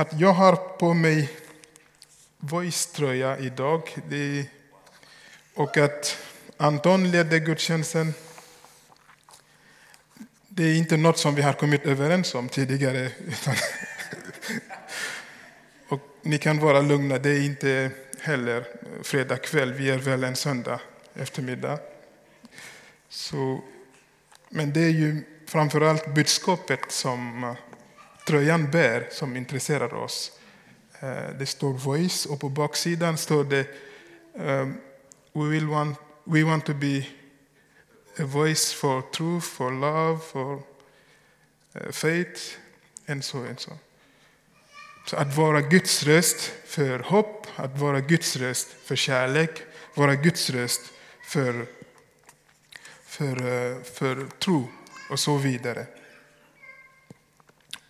att jag har på mig Voice-tröja idag. Det, och att Anton ledde gudstjänsten. Det är inte något som vi har kommit överens om tidigare. Utan och ni kan vara lugna, det är inte heller fredag kväll. Vi är väl en söndag eftermiddag. Så, men det är ju framförallt budskapet som tröjan bär som intresserar oss. Eh, det står Voice och på baksidan står det ehm, we, will want, we want to be a voice for truth, for love, for eh, faith and so and so. Så att vara Guds röst för hopp, att vara Guds röst för kärlek, vara Guds röst för, för, eh, för tro och så vidare.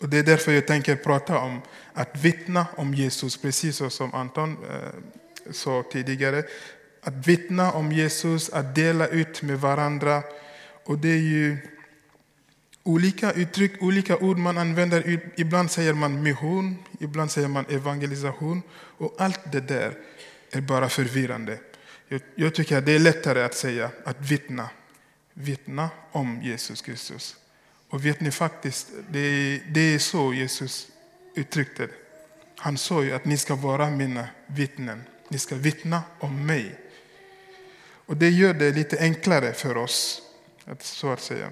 Och Det är därför jag tänker prata om att vittna om Jesus, precis som Anton eh, sa tidigare. Att vittna om Jesus, att dela ut med varandra. Och det är ju olika uttryck, olika ord man använder. Ibland säger man mission, ibland säger man evangelisation. Och allt det där är bara förvirrande. Jag, jag tycker att det är lättare att säga att vittna. Vittna om Jesus Kristus. Och vet ni faktiskt, det, det är så Jesus uttryckte det. Han sa ju att ni ska vara mina vittnen. Ni ska vittna om mig. Och det gör det lite enklare för oss, så att säga.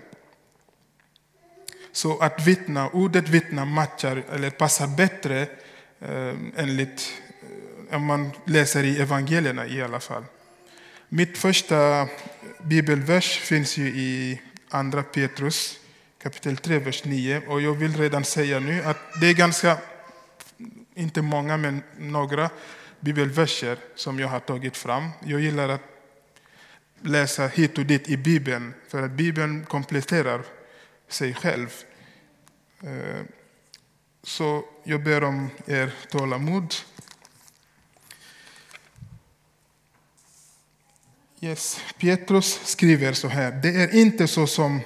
Så att vittna, ordet vittna matchar, eller passar bättre eh, enligt, eh, om man läser i evangelierna i alla fall. Mitt första bibelvers finns ju i Andra Petrus kapitel 3, vers 9. Och jag vill redan säga nu att det är ganska, inte många, men några bibelverser som jag har tagit fram. Jag gillar att läsa hit och dit i Bibeln, för att Bibeln kompletterar sig själv. Eh, så jag ber om er tålamod. Yes. Petrus skriver så här. Det är inte så som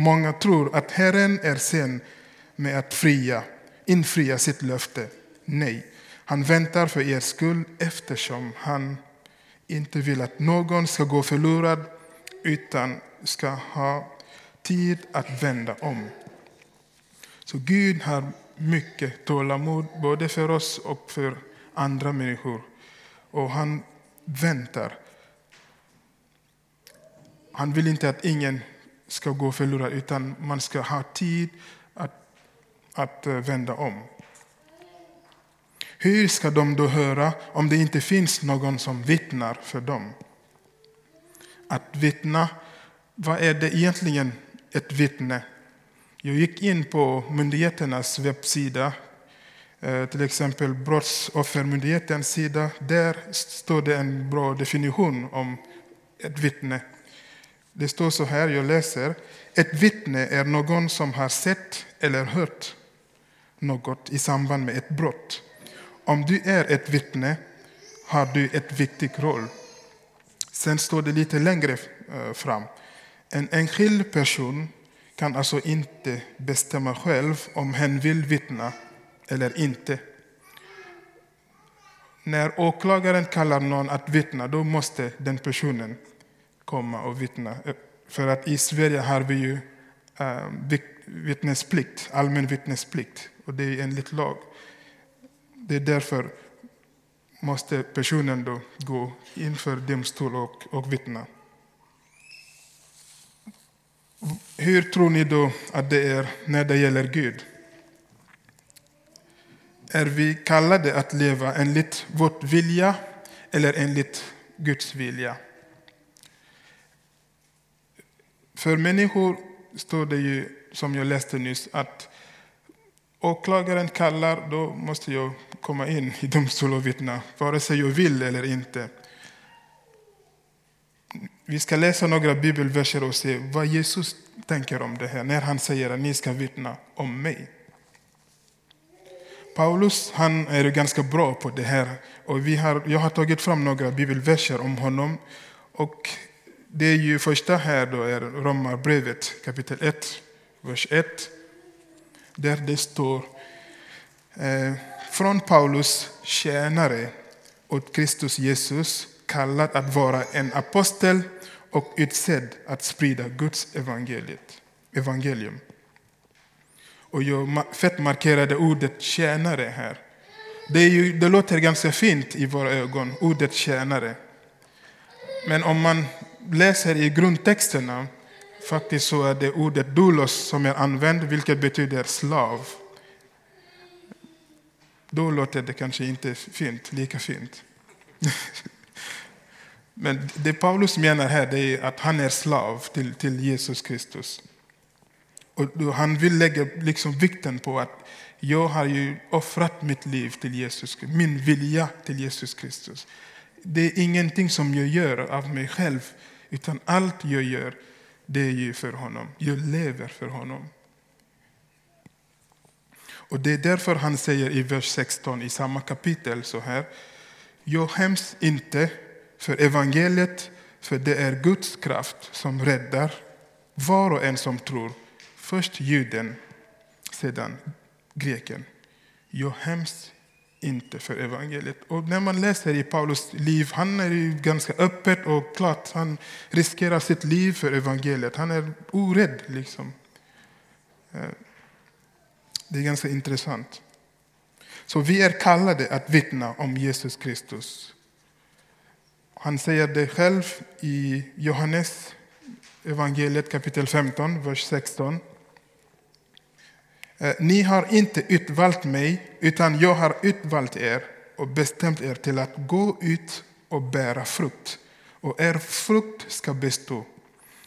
Många tror att Herren är sen med att fria, infria sitt löfte. Nej, han väntar för er skull eftersom han inte vill att någon ska gå förlorad utan ska ha tid att vända om. Så Gud har mycket tålamod både för oss och för andra människor. Och han väntar. Han vill inte att ingen ska gå förlorad, utan man ska ha tid att, att eh, vända om. Hur ska de då höra om det inte finns någon som vittnar för dem? Att vittna, vad är det egentligen ett vittne? Jag gick in på myndigheternas webbsida, eh, till exempel Brottsoffermyndighetens sida. Där står det en bra definition om ett vittne. Det står så här, jag läser. Ett vittne är någon som har sett eller hört något i samband med ett brott. Om du är ett vittne har du ett viktig roll. Sen står det lite längre eh, fram. En enskild person kan alltså inte bestämma själv om hen vill vittna eller inte. När åklagaren kallar någon att vittna, då måste den personen komma och vittna. Eh, för att i Sverige har vi ju ehm, vittnesplikt, allmän vittnesplikt. Och det är enligt lag. Det är därför måste personen då gå inför domstol och, och vittna. Hur tror ni då att det är när det gäller Gud? Är vi kallade att leva enligt vår vilja eller enligt Guds vilja? För människor står det ju, som jag läste nyss, att åklagaren kallar, då måste jag komma in i domstol och vittna, vare sig jag vill eller inte. Vi ska läsa några bibelverser och se vad Jesus tänker om det här, när han säger att ni ska vittna om mig. Paulus han är ganska bra på det här. Och vi har, jag har tagit fram några bibelverser om honom. Och det är ju första här då är Romarbrevet kapitel 1, vers 1. Där det står eh, Från Paulus, tjänare åt Kristus Jesus, kallad att vara en apostel och utsedd att sprida Guds evangeliet, evangelium. Och jag fett markerade ordet tjänare här. Det, är ju, det låter ganska fint i våra ögon, ordet tjänare. Men om man läser i grundtexterna, faktiskt så är det ordet doulos som är använt, vilket betyder slav. Då låter det kanske inte fint, lika fint. Men det Paulus menar här är att han är slav till, till Jesus Kristus. Och han vill lägga liksom vikten på att jag har ju offrat mitt liv till Jesus, min vilja till Jesus Kristus. Det är ingenting som jag gör av mig själv, utan allt jag gör, det är ju för honom. Jag lever för honom. Och Det är därför han säger i vers 16 i samma kapitel så här. Jag skäms inte för evangeliet, för det är Guds kraft som räddar var och en som tror. Först juden, sedan greken. Jag skäms inte för evangeliet. Och när man läser i Paulus liv, han är ju ganska öppet och klart. Han riskerar sitt liv för evangeliet. Han är orädd. Liksom. Eh, det är ganska intressant. Så vi är kallade att vittna om Jesus Kristus. Han säger det själv i Johannes evangeliet kapitel 15, vers 16. Eh, ni har inte utvalt mig, utan jag har utvalt er och bestämt er till att gå ut och bära frukt. Och er frukt ska bestå.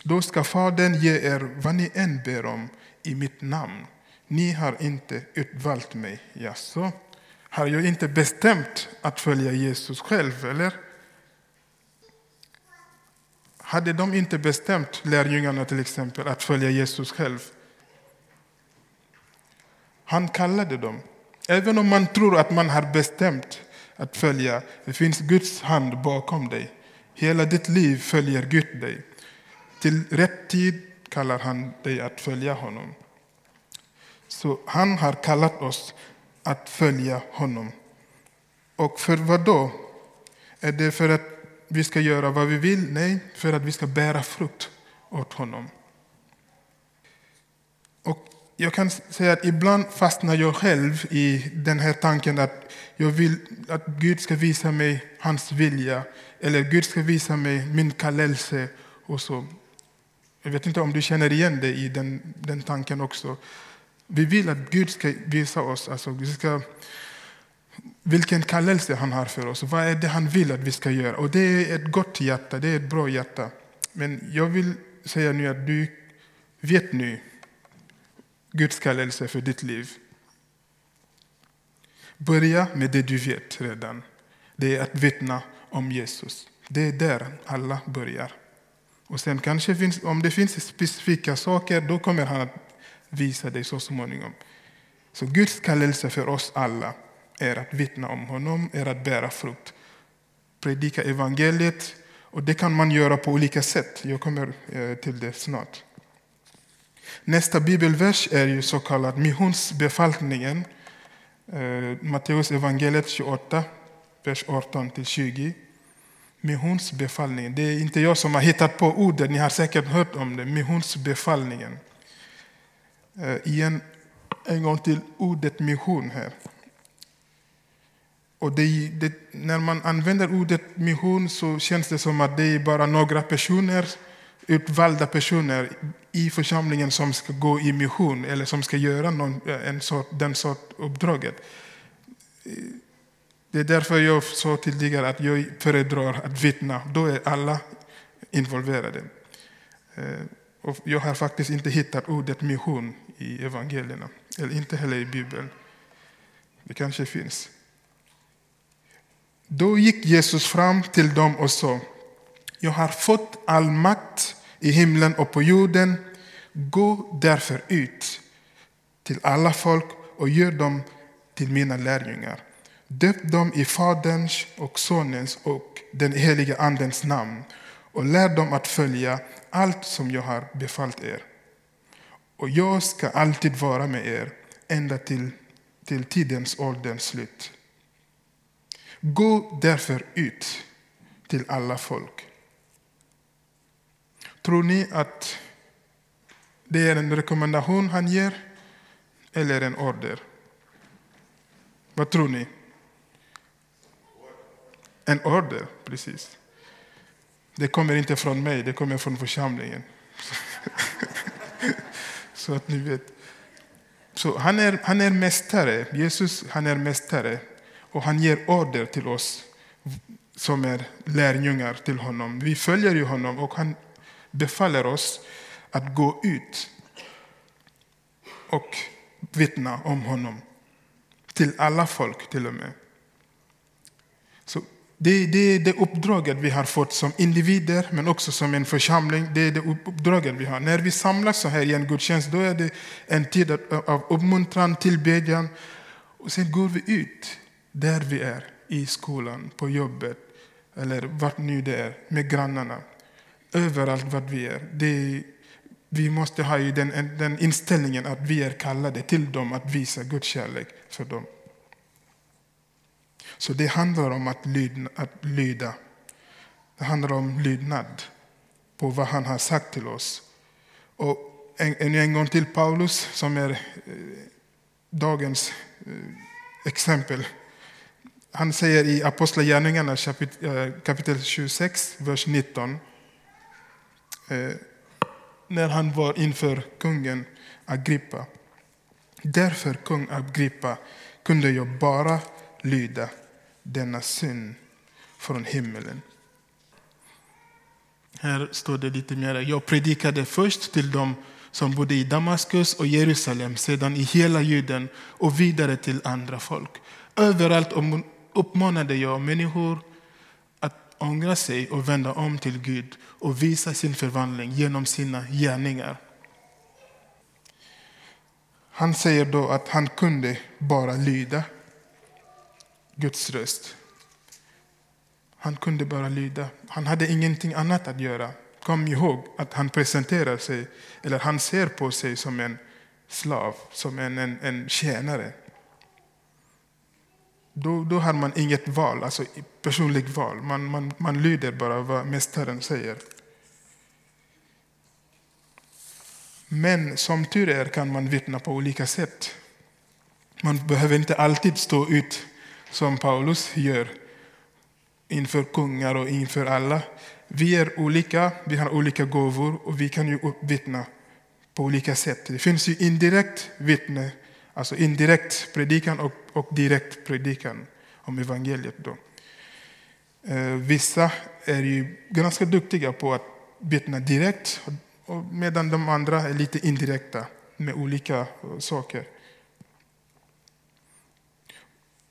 Då ska Fadern ge er vad ni än ber om i mitt namn. Ni har inte utvalt mig. Jaså, har jag inte bestämt att följa Jesus själv, eller? Hade de inte bestämt, lärjungarna till exempel, att följa Jesus själv? Han kallade dem. Även om man tror att man har bestämt att följa, det finns Guds hand bakom dig. Hela ditt liv följer Gud dig. Till rätt tid kallar han dig att följa honom. Så han har kallat oss att följa honom. Och för vad då? Är det för att vi ska göra vad vi vill? Nej, för att vi ska bära frukt åt honom. Och jag kan säga att ibland fastnar jag själv i den här tanken att jag vill att Gud ska visa mig hans vilja eller Gud ska visa mig min kallelse. och så. Jag vet inte om du känner igen dig i den, den tanken också. Vi vill att Gud ska visa oss alltså, vi ska, vilken kallelse han har för oss. Vad är det han vill att vi ska göra? Och Det är ett gott hjärta, det är ett bra hjärta. Men jag vill säga nu att du vet nu Guds kallelse för ditt liv. Börja med det du vet redan. Det är att vittna om Jesus. Det är där alla börjar. Och sen kanske finns, om det finns specifika saker, då kommer han att visa dig så småningom. Så Guds kallelse för oss alla är att vittna om honom, är att bära frukt. Predika evangeliet, och det kan man göra på olika sätt. Jag kommer eh, till det snart. Nästa bibelvers är ju så kallad missionsbefallningen. Eh, Matteus evangeliet 28, vers 18-20. Missionsbefallningen. Det är inte jag som har hittat på ordet, ni har säkert hört om det. Missionsbefallningen. Eh, igen, en gång till ordet mission här. Och det, det, när man använder ordet mission så känns det som att det är bara några personer, utvalda personer i församlingen som ska gå i mission eller som ska göra någon, eh, en sort, den sort uppdraget. Det är därför jag sa tidigare att jag föredrar att vittna. Då är alla involverade. Eh, och jag har faktiskt inte hittat ordet mission i evangelierna, eller inte heller i Bibeln. Det kanske finns. Då gick Jesus fram till dem och sa, jag har fått all makt i himlen och på jorden. Gå därför ut till alla folk och gör dem till mina lärjungar. Döp dem i Faderns och Sonens och den helige Andens namn och lär dem att följa allt som jag har befallt er. Och jag ska alltid vara med er ända till till tidens ålderns slut. Gå därför ut till alla folk. Tror ni att det är en rekommendation han ger eller en order? Vad tror ni? En order, precis. Det kommer inte från mig, det kommer från församlingen. Så att ni vet. Så han är, han är mästare, Jesus han är mästare och han ger order till oss som är lärjungar till honom. Vi följer ju honom och han befaller oss att gå ut och vittna om honom. Till alla folk till och med. Så det, det är det uppdraget vi har fått som individer, men också som en församling. Det är det uppdraget vi har. När vi samlas så här i en gudstjänst, då är det en tid av uppmuntran, tillbedjan. Och sen går vi ut där vi är, i skolan, på jobbet, eller vart nu det är, med grannarna. Överallt vart vi är. Det, vi måste ha ju den, den inställningen att vi är kallade till dem att visa Guds kärlek för dem. Så det handlar om att lyda. Att lyda. Det handlar om lydnad på vad han har sagt till oss. Och en, en, en gång till Paulus, som är eh, dagens eh, exempel. Han säger i Apostlagärningarna eh, kapitel, kapitel 26, vers 19. Eh, när han var inför kungen Agrippa. Därför, kung Agrippa, kunde jag bara lyda denna syn från himmelen. Här står det lite mer. Jag predikade först till dem som bodde i Damaskus och Jerusalem, sedan i hela Juden och vidare till andra folk. Överallt uppmanade jag människor ångra sig och vända om till Gud och visa sin förvandling genom sina gärningar. Han säger då att han kunde bara lyda Guds röst. Han kunde bara lyda. Han hade ingenting annat att göra. Kom ihåg att han presenterar sig, eller han ser på sig som en slav, som en, en, en tjänare. Då, då har man inget val, alltså personligt val. Man, man, man lyder bara vad mästaren säger. Men som tur är kan man vittna på olika sätt. Man behöver inte alltid stå ut som Paulus gör inför kungar och inför alla. Vi är olika, vi har olika gåvor och vi kan ju vittna på olika sätt. Det finns ju indirekt vittne, alltså indirekt predikan och, och direkt predikan om evangeliet. Då. Eh, vissa är ju ganska duktiga på att vittna direkt medan de andra är lite indirekta med olika eh, saker.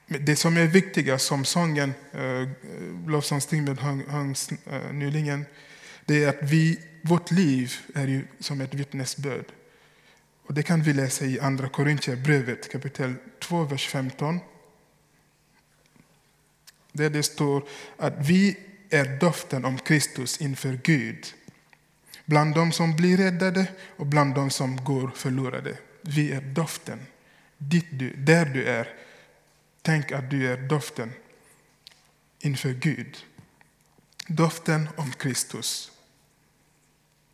Det som är viktiga, som sången eh, Lovsångstimmen lovsångsteamet sjöng nyligen, det är att vi, vårt liv är ju som ett vittnesbörd. Och det kan vi läsa i Andra Korintierbrevet kapitel 2, vers 15. Där det står att vi är doften om Kristus inför Gud. Bland de som blir räddade och bland de som går förlorade. Vi är doften. Dit du, där du är Tänk att du är doften inför Gud. Doften om Kristus.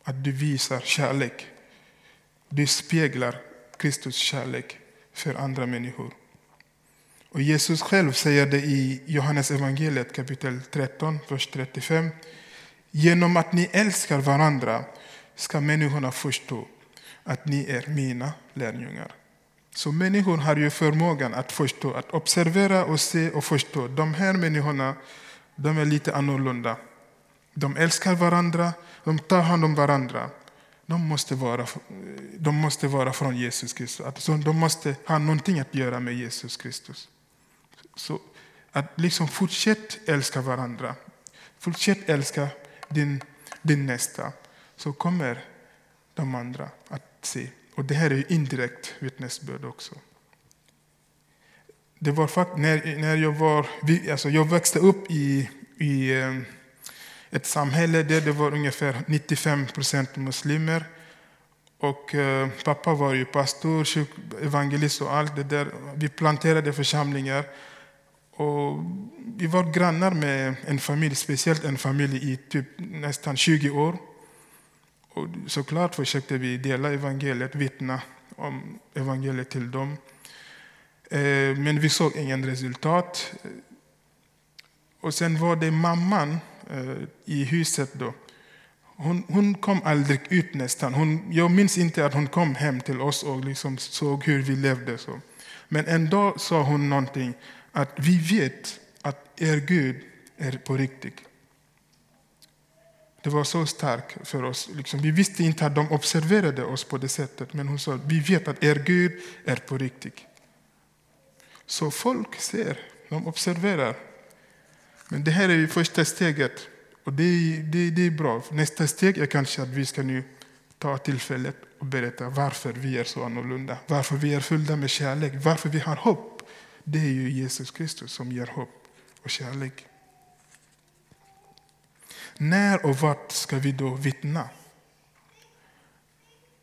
Att du visar kärlek. Du speglar Kristus kärlek för andra människor. Och Jesus själv säger det i Johannes evangeliet kapitel 13, vers 35. Genom att ni älskar varandra ska människorna förstå att ni är mina lärjungar. Så människor har ju förmågan att förstå, att observera och se och förstå. De här människorna, de är lite annorlunda. De älskar varandra, de tar hand om varandra. De måste vara, de måste vara från Jesus Kristus. Alltså, de måste ha någonting att göra med Jesus Kristus. Så att liksom fortsätt älska varandra. Fortsätt älska din, din nästa. Så kommer de andra att se och det här är indirekt vittnesbörd också. Det var fakt när, när jag, var, alltså jag växte upp i, i eh, ett samhälle där det var ungefär 95 procent muslimer. Och eh, pappa var ju pastor, evangelist och allt det där. Vi planterade församlingar. Och vi var grannar med en familj, speciellt en familj i typ nästan 20 år. Och såklart försökte vi dela evangeliet, vittna om evangeliet till dem. Eh, men vi såg ingen resultat. Och sen var det mamman Eh, i huset då. Hon, hon, kom aldrig ut nästan. Hon, jag minns inte att hon kom hem till oss och liksom såg hur vi levde. Så. Men en dag sa hon någonting, att vi vet att er Gud är på riktigt. Det var så starkt för oss. Liksom, vi visste inte att de observerade oss på det sättet, men hon sa vi vet att er Gud är på riktigt. Så folk ser, de observerar. Men det här är första steget. Och det, det, det är bra. Nästa steg är kanske att vi ska nu ta tillfället och berätta varför vi är så annorlunda. Varför vi är fyllda med kärlek. Varför vi har hopp. Det är ju Jesus Kristus som ger hopp och kärlek. När och vart ska vi då vittna?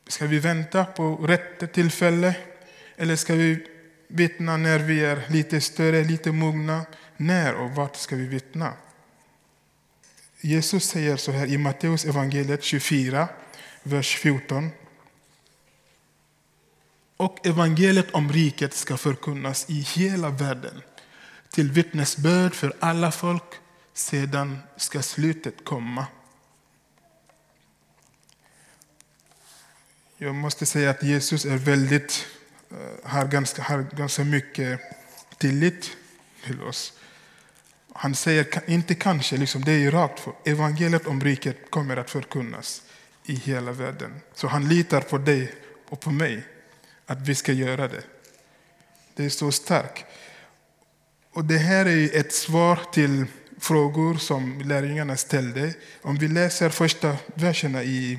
Ska vi vänta på rätt tillfälle? Eller ska vi vittna när vi är lite större, lite mogna? När och vart ska vi vittna? Jesus säger så här i Matteus evangeliet 24, vers 14. Och evangeliet om riket ska förkunnas i hela världen till vittnesbörd för alla folk, sedan ska slutet komma. Jag måste säga att Jesus är väldigt, eh, har, ganska, har ganska mycket tillit till oss. Han säger inte kanske, liksom, det är rakt för evangeliet om riket kommer att förkunnas i hela världen. Så han litar på dig och på mig att vi ska göra det. Det är så starkt. Och det här är ett svar till frågor som lärjungarna ställde. Om vi läser första verserna i,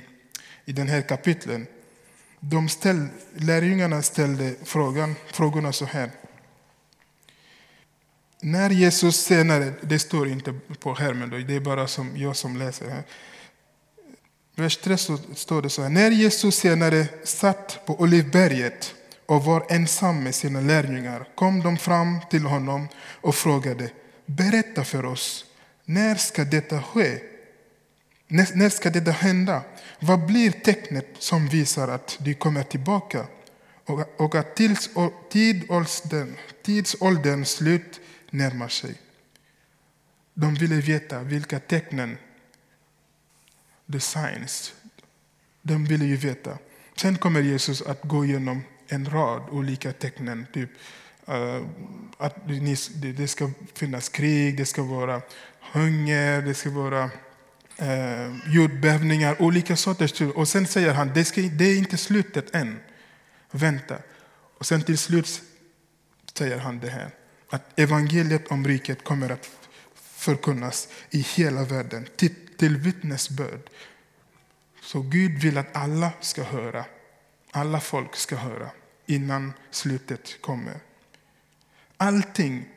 i den här kapitlen. De ställ, lärjungarna ställde frågan, frågorna så här. När Jesus senare, det står inte på skärmen, det är bara som jag som läser här. Vers 3 så står det så här. När Jesus senare satt på Olivberget och var ensam med sina lärjungar kom de fram till honom och frågade Berätta för oss, när ska detta ske? När, när ska detta hända? Vad blir tecknet som visar att du kommer tillbaka och, och att tids, tidsåldern, slut närmar sig? De ville veta vilka tecknen, the signs, de ville ju veta. Sen kommer Jesus att gå igenom en rad olika tecken. Typ, eh, att det ska finnas krig, det ska vara hunger, det ska vara eh, jordbävningar, olika sorters Och sen säger han, det, ska, det är inte slutet än. Vänta. Och sen till slut säger han det här. Att evangeliet om riket kommer att förkunnas i hela världen till, till vittnesbörd. Så Gud vill att alla ska höra alla folk ska höra innan slutet kommer. Allting,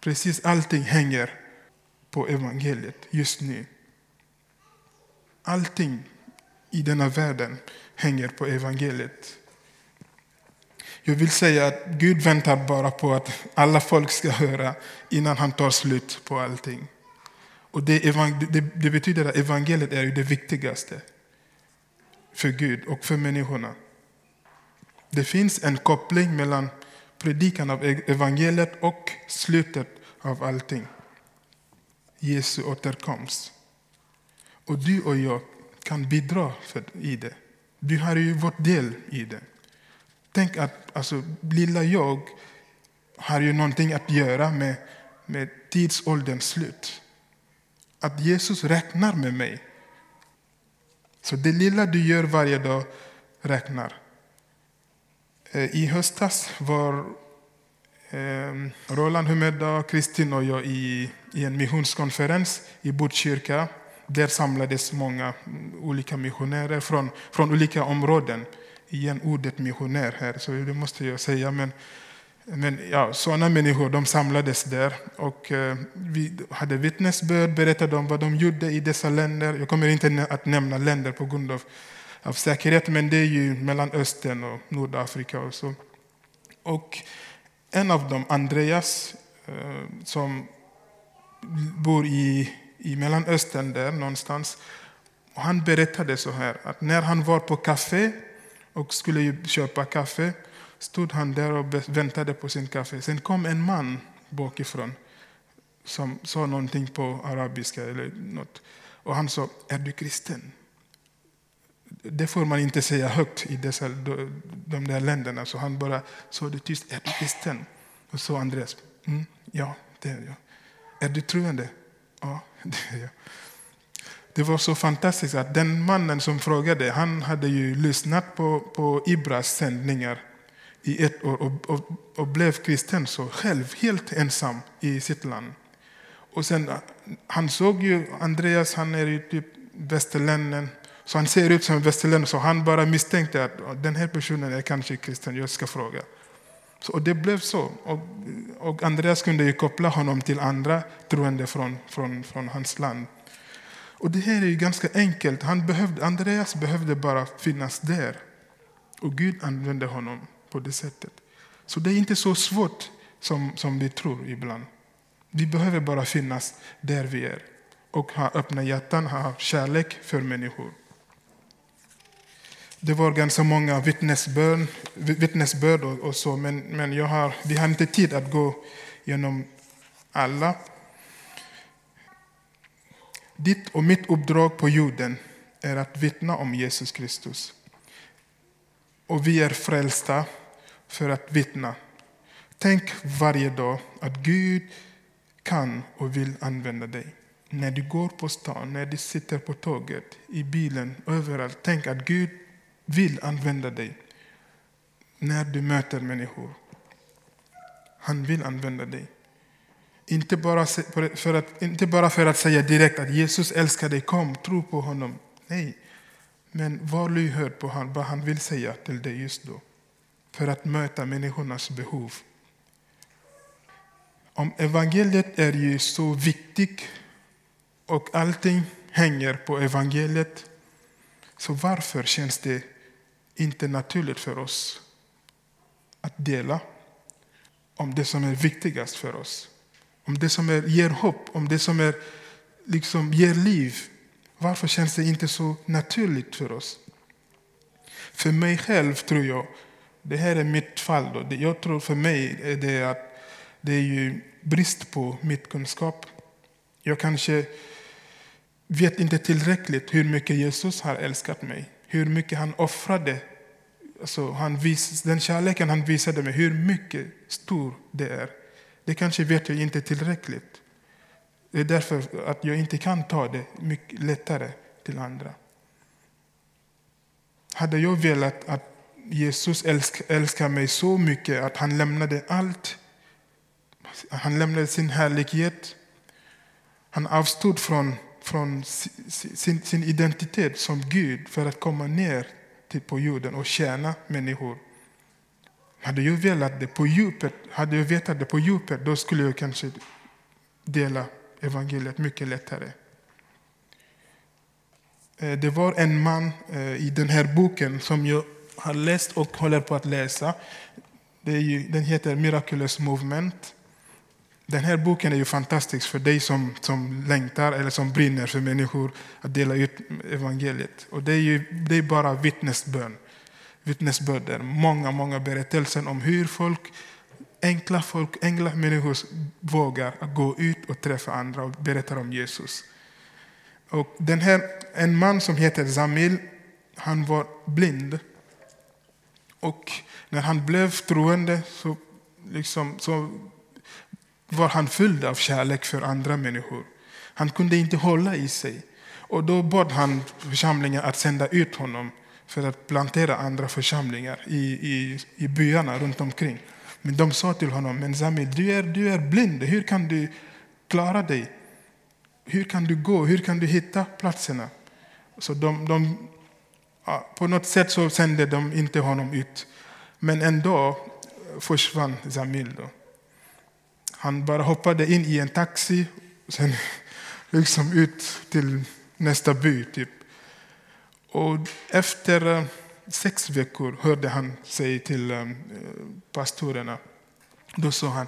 precis allting hänger på evangeliet just nu. Allting i denna världen hänger på evangeliet. Jag vill säga att Gud väntar bara på att alla folk ska höra innan han tar slut på allting. Och det, det, det betyder att evangeliet är det viktigaste för Gud och för människorna. Det finns en koppling mellan predikan av e- evangeliet och slutet av allting. Jesu återkomst. Och du och jag kan bidra i det. Du har ju vårt del i det. Tänk att alltså, lilla jag har ju någonting att göra med, med tidsålderns slut. Att Jesus räknar med mig. Så det lilla du gör varje dag räknar. Eh, I höstas var ehm, Roland Humeda, Kristin och jag i, i en missionskonferens i Botkyrka. Där samlades många olika missionärer från, från olika områden. Igen ordet missionär här, så det måste jag säga. Men, men ja, sådana människor de samlades där och eh, vi hade vittnesbörd, berättade om vad de gjorde i dessa länder. Jag kommer inte att nämna länder på grund av av säkerhet, men det är ju Mellanöstern och Nordafrika och så. Och en av dem, Andreas, eh, som bor i, i Mellanöstern där någonstans, och han berättade så här att när han var på kafé och skulle köpa kaffe stod han där och väntade på sin kaffe. Sen kom en man bakifrån som sa någonting på arabiska eller något. Och han sa, är du kristen? Det får man inte säga högt i dessa, de där länderna. Så han bara sa det tyst, är du kristen? Och så Andreas, mm, ja det är jag. Är du troende? Ja, det är jag. Det var så fantastiskt att den mannen som frågade, han hade ju lyssnat på, på Ibras sändningar i ett år och, och, och, blev kristen så själv, helt ensam i sitt land. Och sen, han såg ju Andreas, han är ju typ västerlänning, så han ser ut som en västerlänning, så han bara misstänkte att den här personen är kanske kristen, jag ska fråga. Så, och det blev så. Och, och Andreas kunde ju koppla honom till andra troende från, från, från hans land. Och det här är ju ganska enkelt. Han behövde, Andreas behövde bara finnas där. Och Gud använde honom på det sättet. Så det är inte så svårt som, som vi tror ibland. Vi behöver bara finnas där vi är och ha öppna hjärtan, ha kärlek för människor. Det var ganska många vittnesbörd, vittnesbörd och, och så, men, men jag har, vi har inte tid att gå igenom alla. Ditt och mitt uppdrag på jorden är att vittna om Jesus Kristus. Och vi är frälsta för att vittna. Tänk varje dag att Gud kan och vill använda dig. När du går på stan, när du sitter på tåget, i bilen, överallt. Tänk att Gud vill använda dig. När du möter människor. Han vill använda dig. Inte bara, för att, inte bara för att säga direkt att Jesus älskar dig, kom, tro på honom. Nej, men var lyhörd på han, vad han vill säga till dig just då. För att möta människornas behov. Om evangeliet är ju så viktigt och allting hänger på evangeliet, så varför känns det inte naturligt för oss att dela om det som är viktigast för oss? Om det som är, ger hopp, om det som är, liksom, ger liv. Varför känns det inte så naturligt för oss? För mig själv tror jag, det här är mitt fall, då, jag tror för mig är det att det är ju brist på mitt kunskap. Jag kanske vet inte tillräckligt hur mycket Jesus har älskat mig. Hur mycket han offrade. Alltså han vis, den kärleken han visade mig, hur mycket stor det är. Det kanske vet jag inte tillräckligt. Det är därför att jag inte kan ta det mycket lättare till andra. Hade jag velat att Jesus älskar mig så mycket att han lämnade allt. Han lämnade sin härlighet. Han avstod från, från sin, sin identitet som Gud för att komma ner till på jorden och tjäna människor. Hade jag velat det på djupet, hade jag vetat det på djupet, då skulle jag kanske dela evangeliet mycket lättare. Eh, det var en man eh, i den här boken som jag har läst och håller på att läsa. Ju, den heter Miraculous Movement. Den här boken är ju fantastisk för dig som, som längtar eller som brinner för människor att dela ut evangeliet. Och det är, ju, det är bara vittnesbön vittnesbörder, många, många berättelser om hur folk, enkla folk, enkla människor vågar gå ut och träffa andra och berätta om Jesus. Och den här, en man som heter Zamil, han var blind. Och när han blev troende så, liksom, så var han fylld av kärlek för andra människor. Han kunde inte hålla i sig. Och då bad han församlingen att sända ut honom för att plantera andra församlingar i, i, i byarna runt omkring. Men de sa till honom, men Zamil, du är, du är blind, hur kan du klara dig? Hur kan du gå? Hur kan du hitta platserna? Så de, de ja, på något sätt så sände de inte honom ut. Men dag försvann Zamil. Då. Han bara hoppade in i en taxi och sen liksom ut till nästa by. Typ. Och efter eh, sex veckor hörde han sig till eh, pastorerna. Då sa han,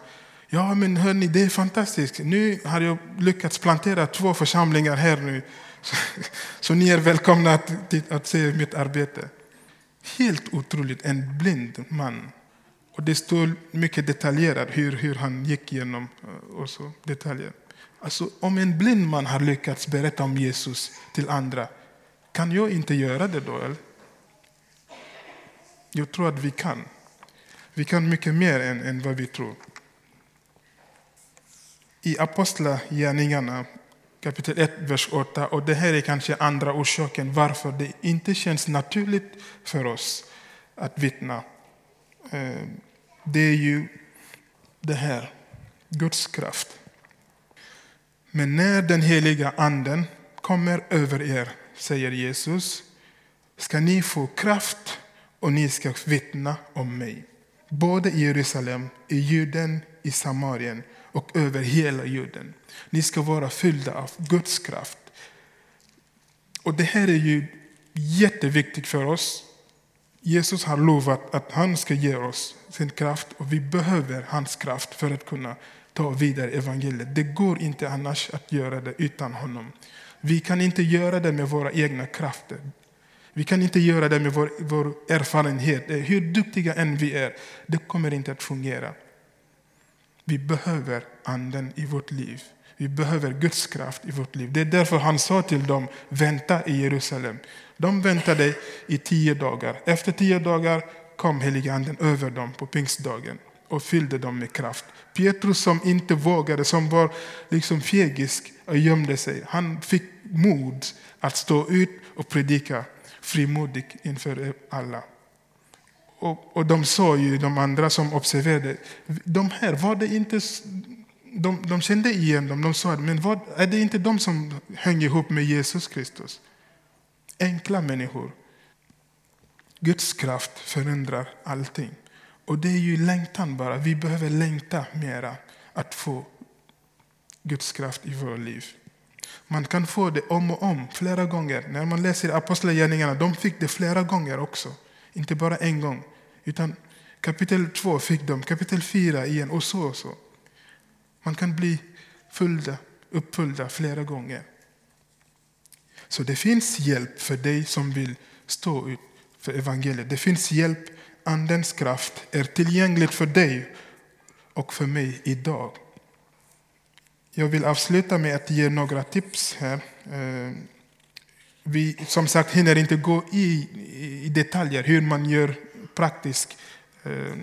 ja men hörni, det är fantastiskt. Nu har jag lyckats plantera två församlingar här nu. Så, så ni är välkomna att, att se mitt arbete. Helt otroligt, en blind man. Och det står mycket detaljerat hur, hur han gick igenom eh, och så, detaljer. Alltså, om en blind man har lyckats berätta om Jesus till andra, kan jag inte göra det då? Eller? Jag tror att vi kan. Vi kan mycket mer än, än vad vi tror. I Apostlagärningarna kapitel 1, vers 8. Och det här är kanske andra orsaken varför det inte känns naturligt för oss att vittna. Eh, det är ju det här, Guds kraft. Men när den heliga anden kommer över er, säger Jesus, ska ni få kraft och ni ska vittna om mig. Både i Jerusalem, i Juden, i Samarien och över hela jorden. Ni ska vara fyllda av Guds kraft. Och Det här är ju jätteviktigt för oss. Jesus har lovat att han ska ge oss sin kraft och vi behöver hans kraft för att kunna ta vidare evangeliet. Det går inte annars att göra det utan honom. Vi kan inte göra det med våra egna krafter. Vi kan inte göra det med vår, vår erfarenhet. Eh, hur duktiga än vi är, det kommer inte att fungera. Vi behöver anden i vårt liv. Vi behöver Guds kraft i vårt liv. Det är därför han sa till dem, vänta i Jerusalem. De väntade i tio dagar. Efter tio dagar kom heliganden över dem på pingstdagen och fyllde dem med kraft. Petrus som inte vågade, som var liksom fegisk och gömde sig, han fick mod att stå ut och predika frimodigt inför alla. Och, och de sa ju, de andra som observerade, de här, var det inte... De, de kände igen dem. De sa, men vad, är det inte de som hänger ihop med Jesus Kristus? Enkla människor. Guds kraft förändrar allting. Och det är ju längtan bara. Vi behöver längta mera att få Guds kraft i våra liv. Man kan få det om och om, flera gånger. När man läser Apostlagärningarna, de fick det flera gånger också. Inte bara en gång. Utan kapitel 2 fick de, kapitel 4 igen och så och så. Man kan bli fyllda, uppfyllda flera gånger. Så det finns hjälp för dig som vill stå ut för evangeliet. Det finns hjälp, Andens kraft är tillgänglig för dig och för mig idag. Jag vill avsluta med att ge några tips här. Eh, vi som sagt hinner inte gå i, i detaljer hur man gör praktiskt eh,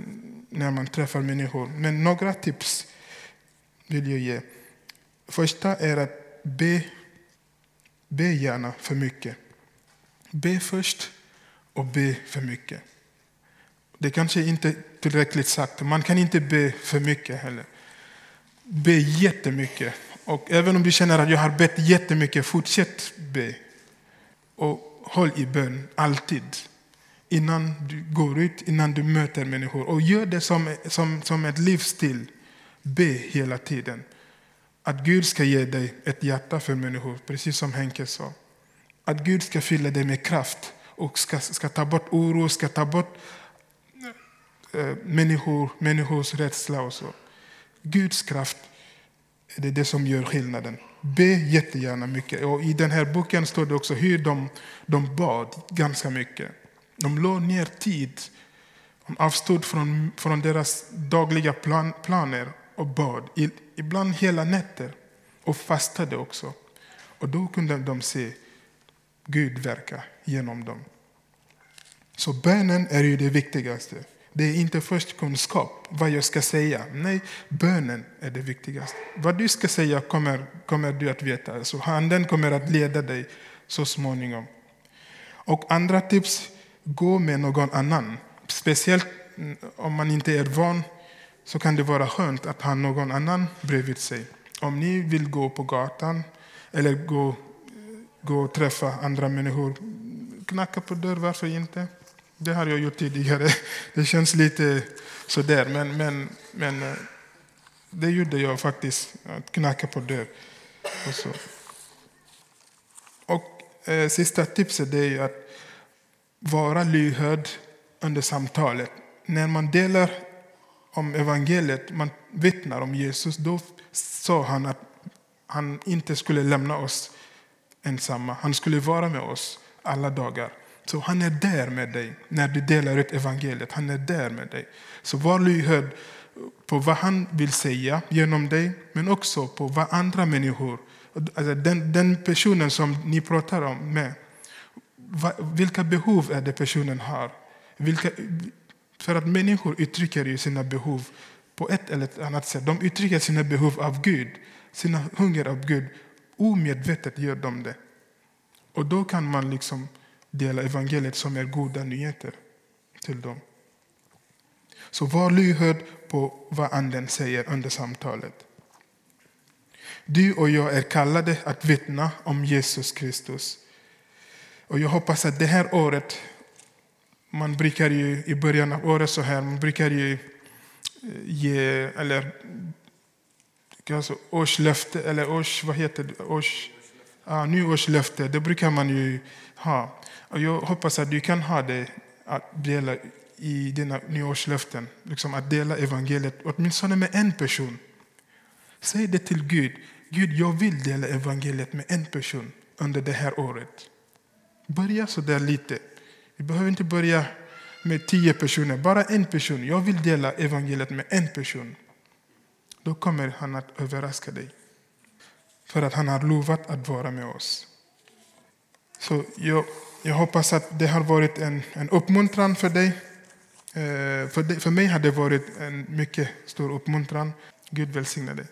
när man träffar människor. Men några tips vill jag ge. Första är att be, be gärna för mycket. Be först och be för mycket. Det kanske inte är tillräckligt sagt. Man kan inte be för mycket heller. Be jättemycket. Och även om du känner att jag har bett jättemycket, fortsätt be. Och håll i bön, alltid. Innan du går ut, innan du möter människor. Och gör det som, som, som ett livsstil. Be hela tiden. Att Gud ska ge dig ett hjärta för människor, precis som Henke sa. Att Gud ska fylla dig med kraft och ska, ska ta bort oro, ska ta bort Eh, människor, människors rädsla och så. Guds kraft det är det som gör skillnaden. Be jättegärna mycket. Och I den här boken står det också hur de, de bad ganska mycket. De låg ner tid. De avstod från, från deras dagliga plan, planer och bad. Ibland hela nätter. Och fastade också. Och då kunde de se Gud verka genom dem. Så bönen är ju det viktigaste. Det är inte först kunskap, vad jag ska säga. Nej, bönen är det viktigaste. Vad du ska säga kommer, kommer du att veta. Alltså, handen kommer att leda dig så småningom. Och andra tips, gå med någon annan. Speciellt mm, om man inte är van så kan det vara skönt att ha någon annan bredvid sig. Om ni vill gå på gatan eller gå, gå och träffa andra människor, knacka på dörr, varför inte? Det har jag gjort tidigare. Det känns lite sådär, men, men, men eh, det gjorde jag faktiskt. Att knacka på dörr. Och, så. och eh, sista tipset är att vara lyhörd under samtalet. När man delar om evangeliet, man vittnar om Jesus, då sa han att han inte skulle lämna oss ensamma. Han skulle vara med oss alla dagar. Så han är där med dig när du delar ut evangeliet. Han är där med dig. Så var lyhörd på vad han vill säga genom dig, men också på vad andra människor, alltså den, den personen som ni pratar om med, vilka behov är det personen har? Vilka, för att människor uttrycker ju sina behov på ett eller annat sätt. De uttrycker sina behov av Gud, sina hunger av Gud. Omedvetet gör de det. Och då kan man liksom dela evangeliet som är goda nyheter till dem. Så var lyhörd på vad Anden säger under samtalet. Du och jag är kallade att vittna om Jesus Kristus. Och jag hoppas att det här året, man brukar ju i början av året så här, man brukar ju eh, ge, eller alltså årslöfte, eller års, vad heter det, års, ja, nyårslöfte, det brukar man ju ha. Och jag hoppas att du kan ha det att dela i dina nyårslöften. Liksom att dela evangeliet åtminstone med en person. Säg det till Gud. Gud, jag vill dela evangeliet med en person under det här året. Börja så där lite. Vi behöver inte börja med tio personer, bara en person. Jag vill dela evangeliet med en person. Då kommer han att överraska dig. För att han har lovat att vara med oss. Så jag, jag hoppas att det har varit en, en uppmuntran för dig. Eh, för, det, för mig har det varit en mycket stor uppmuntran. Gud välsigne dig.